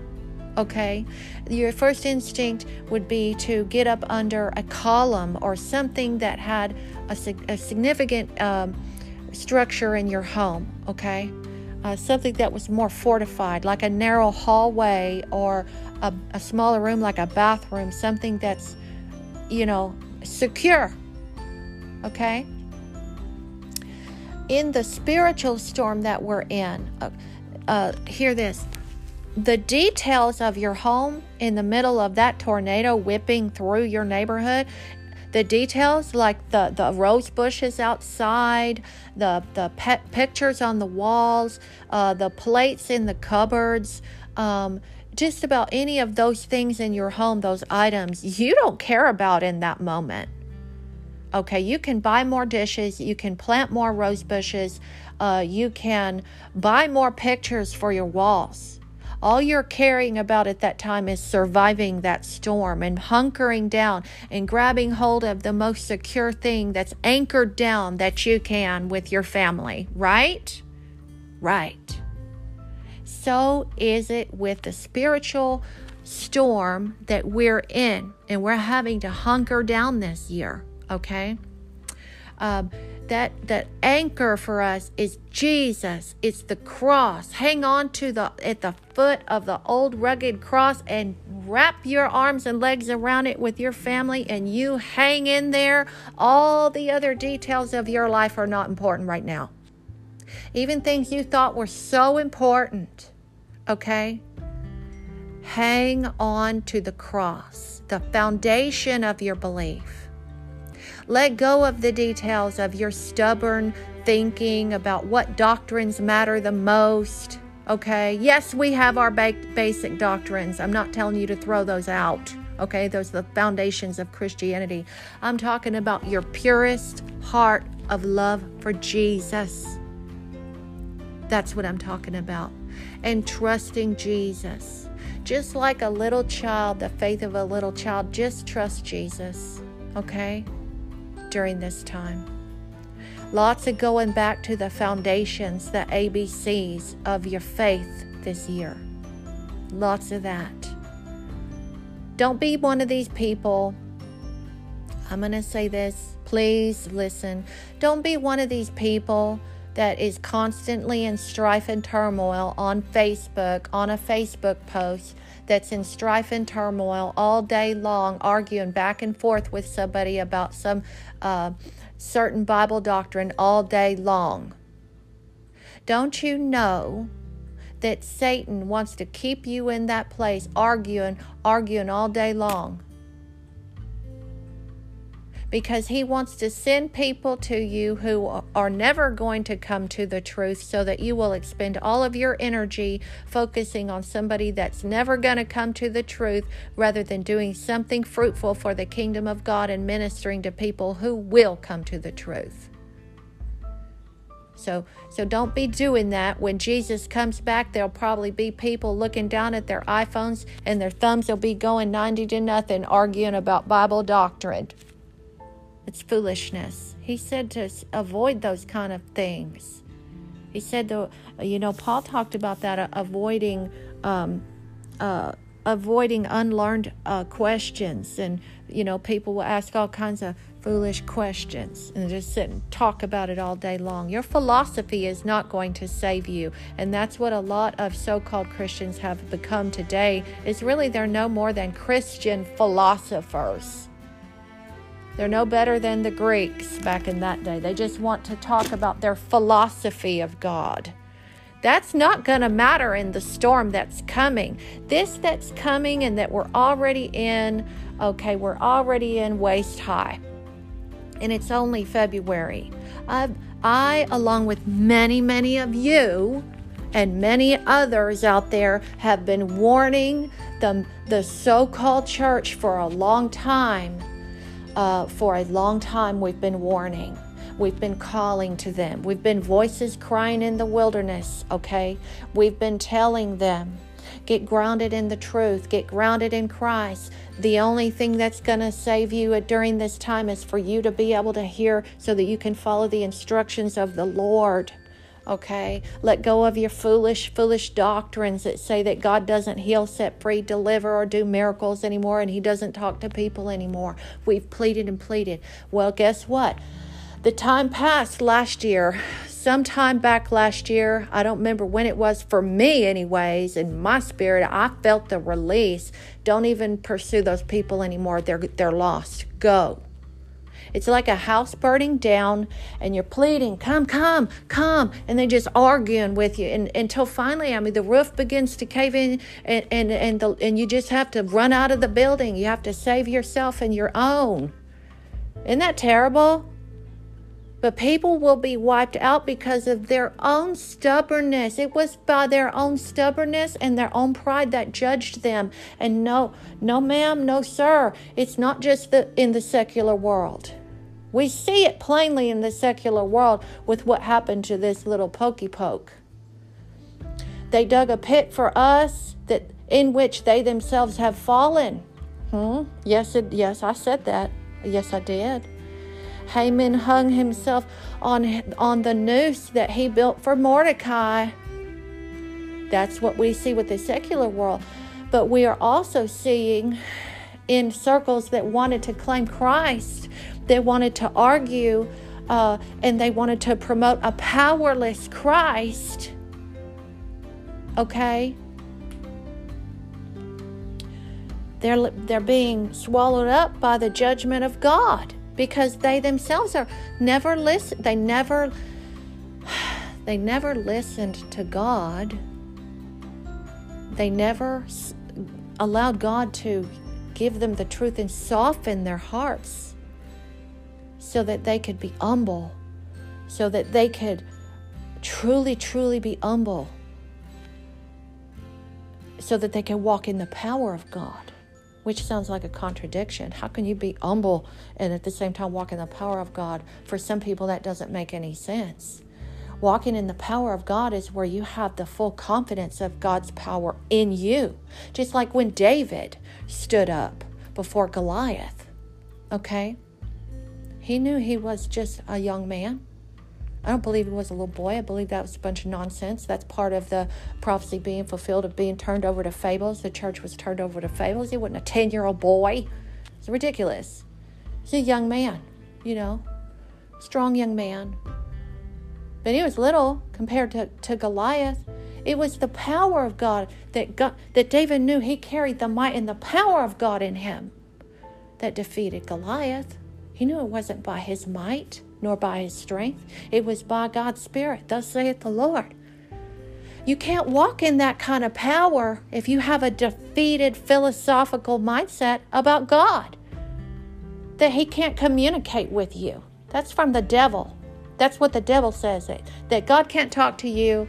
[SPEAKER 1] okay? Your first instinct would be to get up under a column or something that had a, a significant um, structure in your home, okay? Uh, something that was more fortified, like a narrow hallway or a, a smaller room, like a bathroom, something that's, you know, secure, okay? In the spiritual storm that we're in, uh, uh, hear this the details of your home in the middle of that tornado whipping through your neighborhood the details like the, the rose bushes outside the, the pet pictures on the walls uh, the plates in the cupboards um, just about any of those things in your home those items you don't care about in that moment. Okay you can buy more dishes you can plant more rose bushes uh, you can buy more pictures for your walls all you're caring about at that time is surviving that storm and hunkering down and grabbing hold of the most secure thing that's anchored down that you can with your family, right? Right. So is it with the spiritual storm that we're in and we're having to hunker down this year, okay? Um, that that anchor for us is Jesus. It's the cross. Hang on to the at the foot of the old rugged cross and wrap your arms and legs around it with your family and you hang in there. All the other details of your life are not important right now. Even things you thought were so important. Okay? Hang on to the cross, the foundation of your belief. Let go of the details of your stubborn thinking about what doctrines matter the most. Okay, yes, we have our basic doctrines. I'm not telling you to throw those out. Okay, those are the foundations of Christianity. I'm talking about your purest heart of love for Jesus. That's what I'm talking about. And trusting Jesus. Just like a little child, the faith of a little child, just trust Jesus, okay, during this time. Lots of going back to the foundations, the ABCs of your faith this year. Lots of that. Don't be one of these people. I'm going to say this. Please listen. Don't be one of these people that is constantly in strife and turmoil on Facebook, on a Facebook post that's in strife and turmoil all day long, arguing back and forth with somebody about some uh, certain Bible doctrine all day long. Don't you know that Satan wants to keep you in that place arguing, arguing all day long? Because He wants to send people to you who are never going to come to the truth so that you will expend all of your energy focusing on somebody that's never going to come to the truth rather than doing something fruitful for the kingdom of God and ministering to people who will come to the truth. So, so don't be doing that. When Jesus comes back, there'll probably be people looking down at their iPhones and their thumbs will be going 90 to nothing arguing about Bible doctrine. It's foolishness. He said to avoid those kind of things. He said, the, you know, Paul talked about that, uh, avoiding, um, uh, avoiding unlearned uh, questions, and you know, people will ask all kinds of foolish questions and just sit and talk about it all day long. Your philosophy is not going to save you, and that's what a lot of so-called Christians have become today. Is really they're no more than Christian philosophers. They're no better than the Greeks back in that day. They just want to talk about their philosophy of God. That's not going to matter in the storm that's coming. This that's coming and that we're already in, okay, we're already in waist high. And it's only February. I've, I, along with many, many of you, and many others out there have been warning the, the so called church for a long time uh, for a long time we've been warning. We've been calling to them. We've been voices crying in the wilderness, okay? We've been telling them, get grounded in the truth, get grounded in Christ. The only thing that's going to save you during this time is for you to be able to hear so that you can follow the instructions of the Lord. Okay? Let go of your foolish, foolish doctrines that say that God doesn't heal, set free, deliver, or do miracles anymore, and He doesn't talk to people anymore. We've pleaded and pleaded. Well, guess what? The time passed last year, sometime back last year. I don't remember when it was for me, anyways. In my spirit, I felt the release. Don't even pursue those people anymore. They're, they're lost. Go. It's like a house burning down and you're pleading, come, come, come. And they just arguing with you and, until finally, I mean, the roof begins to cave in and, and, and, the, and you just have to run out of the building. You have to save yourself and your own. Isn't that terrible? But people will be wiped out because of their own stubbornness. It was by their own stubbornness and their own pride that judged them. And no, no, ma'am, no, sir. It's not just the, in the secular world. We see it plainly in the secular world with what happened to this little pokey poke. They dug a pit for us that in which they themselves have fallen. Hmm? Yes, it, yes, I said that. Yes, I did. Haman hung himself on on the noose that he built for Mordecai. That's what we see with the secular world. But we are also seeing in circles that wanted to claim Christ they wanted to argue uh, and they wanted to promote a powerless Christ. Okay? They're, they're being swallowed up by the judgment of God because they themselves are never listen they never [SIGHS] they never listened to God they never allowed God to give them the truth and soften their hearts so that they could be humble, so that they could truly, truly be humble, so that they can walk in the power of God, which sounds like a contradiction. How can you be humble and at the same time walk in the power of God? For some people, that doesn't make any sense. Walking in the power of God is where you have the full confidence of God's power in you. Just like when David stood up before Goliath. Okay? He knew he was just a young man. I don't believe he was a little boy. I believe that was a bunch of nonsense. That's part of the prophecy being fulfilled of being turned over to fables. The church was turned over to fables. He wasn't a 10 year old boy. It's ridiculous. He's a young man, you know, strong young man. But he was little compared to, to Goliath. It was the power of God that God, that David knew he carried the might and the power of God in him that defeated Goliath. He knew it wasn't by his might nor by his strength, it was by God's Spirit. Thus saith the Lord. You can't walk in that kind of power if you have a defeated philosophical mindset about God, that He can't communicate with you. That's from the devil. That's what the devil says that, that God can't talk to you.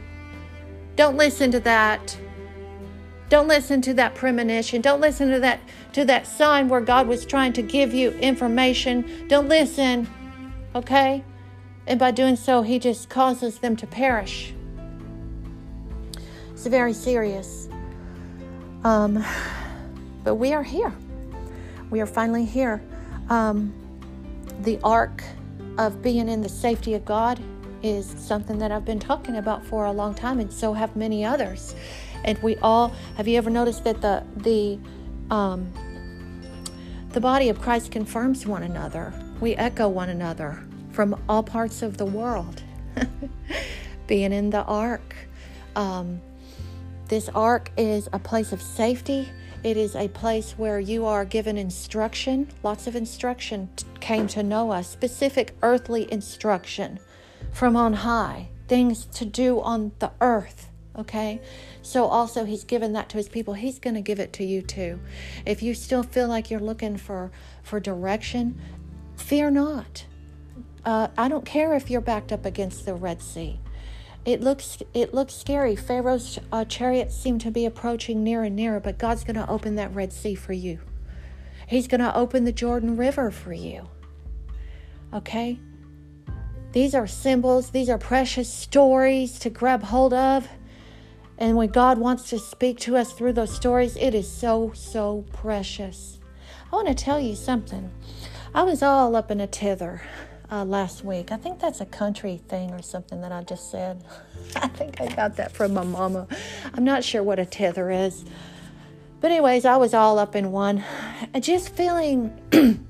[SPEAKER 1] Don't listen to that. Don't listen to that premonition. Don't listen to that to that sign where God was trying to give you information. Don't listen. Okay? And by doing so, he just causes them to perish. It's very serious. Um, but we are here. We are finally here. Um, the ark of being in the safety of God is something that I've been talking about for a long time, and so have many others. And we all have you ever noticed that the the um, the body of Christ confirms one another. We echo one another from all parts of the world. [LAUGHS] Being in the ark. Um, this ark is a place of safety. It is a place where you are given instruction. Lots of instruction came to Noah, specific earthly instruction from on high, things to do on the earth. Okay, so also he's given that to his people. He's going to give it to you too. If you still feel like you're looking for for direction, fear not. Uh, I don't care if you're backed up against the Red Sea. It looks it looks scary. Pharaoh's uh, chariots seem to be approaching nearer and nearer, but God's going to open that Red Sea for you. He's going to open the Jordan River for you. Okay? These are symbols, these are precious stories to grab hold of. And when God wants to speak to us through those stories, it is so, so precious. I want to tell you something. I was all up in a tither uh, last week. I think that's a country thing or something that I just said. [LAUGHS] I think I got that from my mama. I'm not sure what a tether is. But, anyways, I was all up in one, just feeling [CLEARS THROAT]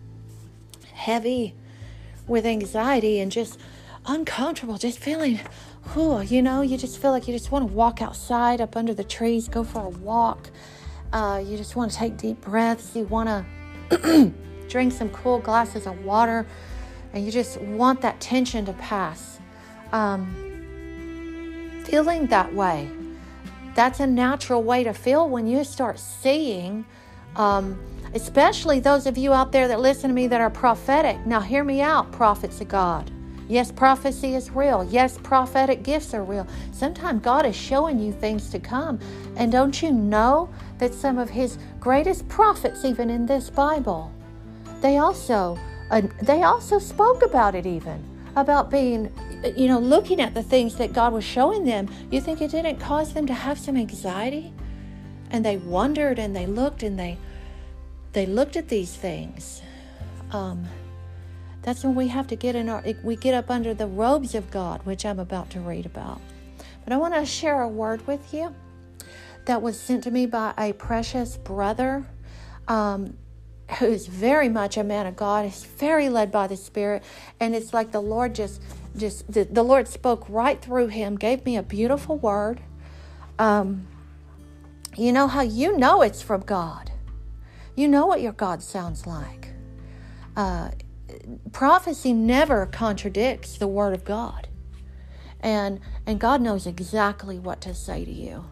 [SPEAKER 1] heavy with anxiety and just uncomfortable, just feeling, whew, you know, you just feel like you just want to walk outside up under the trees, go for a walk. Uh, you just want to take deep breaths. You want [CLEARS THROAT] to drink some cool glasses of water and you just want that tension to pass. Um, feeling that way, that's a natural way to feel when you start seeing, um, especially those of you out there that listen to me that are prophetic. Now, hear me out, prophets of God. Yes, prophecy is real. Yes, prophetic gifts are real. Sometimes God is showing you things to come. And don't you know that some of His greatest prophets, even in this Bible, they also uh, they also spoke about it, even about being, you know, looking at the things that God was showing them. You think it didn't cause them to have some anxiety? And they wondered and they looked and they they looked at these things. Um, that's when we have to get in our we get up under the robes of God, which I'm about to read about. But I want to share a word with you that was sent to me by a precious brother um, who's very much a man of God, He's very led by the Spirit, and it's like the Lord just just the, the Lord spoke right through him, gave me a beautiful word. Um, you know how you know it's from God. You know what your God sounds like. Uh, prophecy never contradicts the word of God. And and God knows exactly what to say to you.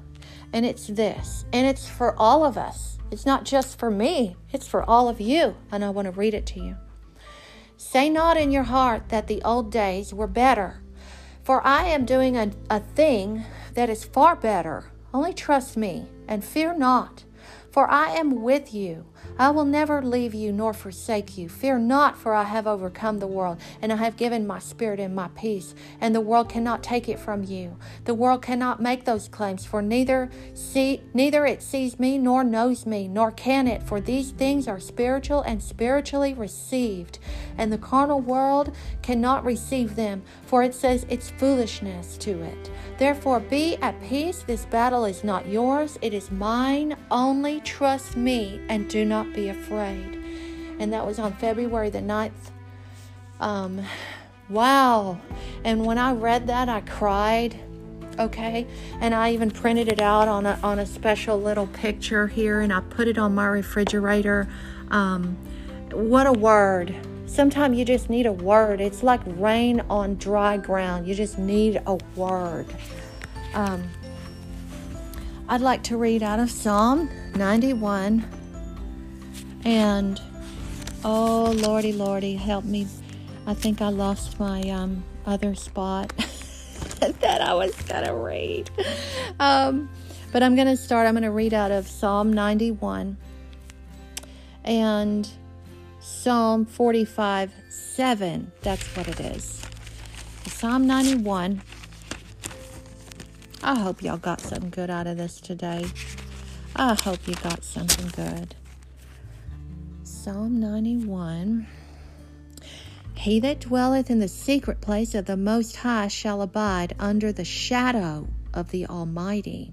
[SPEAKER 1] And it's this, and it's for all of us. It's not just for me, it's for all of you. And I want to read it to you. Say not in your heart that the old days were better, for I am doing a, a thing that is far better. Only trust me and fear not, for I am with you. I will never leave you nor forsake you. Fear not, for I have overcome the world, and I have given my spirit and my peace, and the world cannot take it from you. The world cannot make those claims, for neither see neither it sees me nor knows me, nor can it, for these things are spiritual and spiritually received, and the carnal world cannot receive them, for it says it's foolishness to it. Therefore be at peace. This battle is not yours, it is mine. Only trust me and do not be afraid. And that was on February the 9th. Um, wow. And when I read that, I cried. Okay. And I even printed it out on a, on a special little picture here and I put it on my refrigerator. Um, what a word. Sometimes you just need a word. It's like rain on dry ground. You just need a word. Um, I'd like to read out of Psalm 91 and oh, Lordy, Lordy, help me. I think I lost my um, other spot [LAUGHS] that I was going to read. Um, but I'm going to start. I'm going to read out of Psalm 91 and Psalm 45 7. That's what it is. Psalm 91. I hope y'all got something good out of this today. I hope you got something good. Psalm 91 He that dwelleth in the secret place of the Most High shall abide under the shadow of the Almighty.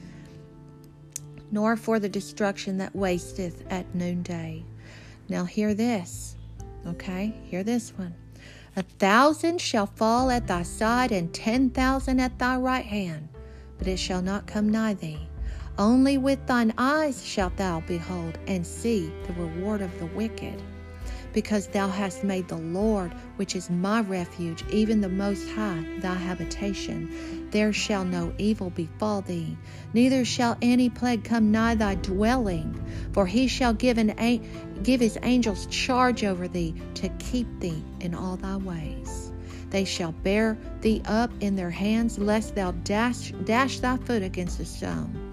[SPEAKER 1] nor for the destruction that wasteth at noonday. Now, hear this, okay? Hear this one. A thousand shall fall at thy side, and ten thousand at thy right hand but it shall not come nigh thee. Only with thine eyes shalt thou behold and see the reward of the wicked. Because thou hast made the Lord, which is my refuge, even the Most High, thy habitation. There shall no evil befall thee, neither shall any plague come nigh thy dwelling. For he shall give, an, give his angels charge over thee to keep thee in all thy ways. They shall bear thee up in their hands, lest thou dash, dash thy foot against a stone.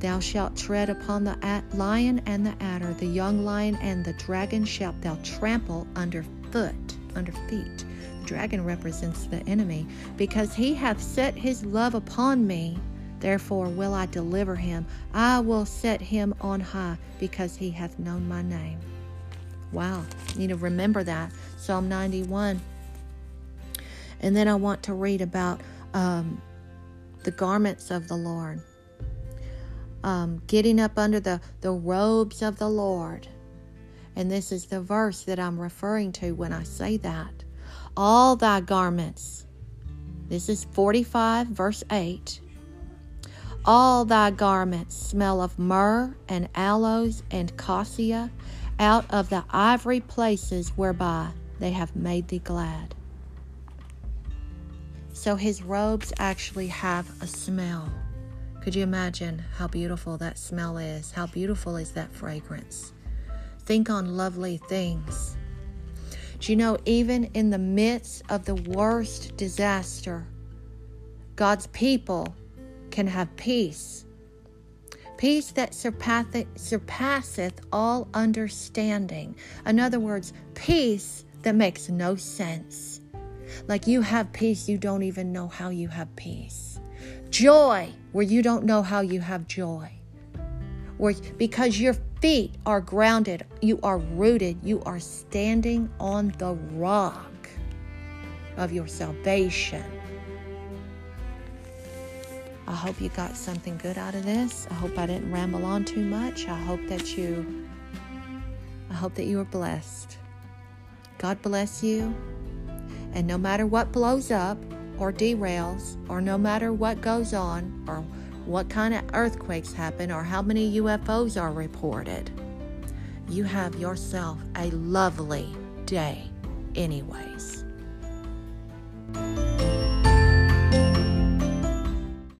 [SPEAKER 1] Thou shalt tread upon the lion and the adder, the young lion and the dragon shalt thou trample under foot, under feet. The dragon represents the enemy, because he hath set his love upon me. Therefore will I deliver him. I will set him on high, because he hath known my name. Wow. You need to remember that. Psalm 91. And then I want to read about um, the garments of the Lord, um, getting up under the, the robes of the Lord. And this is the verse that I'm referring to when I say that. All thy garments. This is 45, verse 8. All thy garments smell of myrrh and aloes and cassia out of the ivory places whereby they have made thee glad. So his robes actually have a smell. Could you imagine how beautiful that smell is? How beautiful is that fragrance? Think on lovely things. Do you know, even in the midst of the worst disaster, God's people can have peace. Peace that surpasseth, all understanding. In other words, peace that makes no sense. Like you have peace, you don't even know how you have peace. Joy, where you don't know how you have joy. Where, because your feet are grounded, you are rooted, you are standing on the rock of your salvation. I hope you got something good out of this. I hope I didn't ramble on too much. I hope that you I hope that you are blessed. God bless you. And no matter what blows up or derails, or no matter what goes on, or what kind of earthquakes happen, or how many UFOs are reported, you have yourself a lovely day, anyways.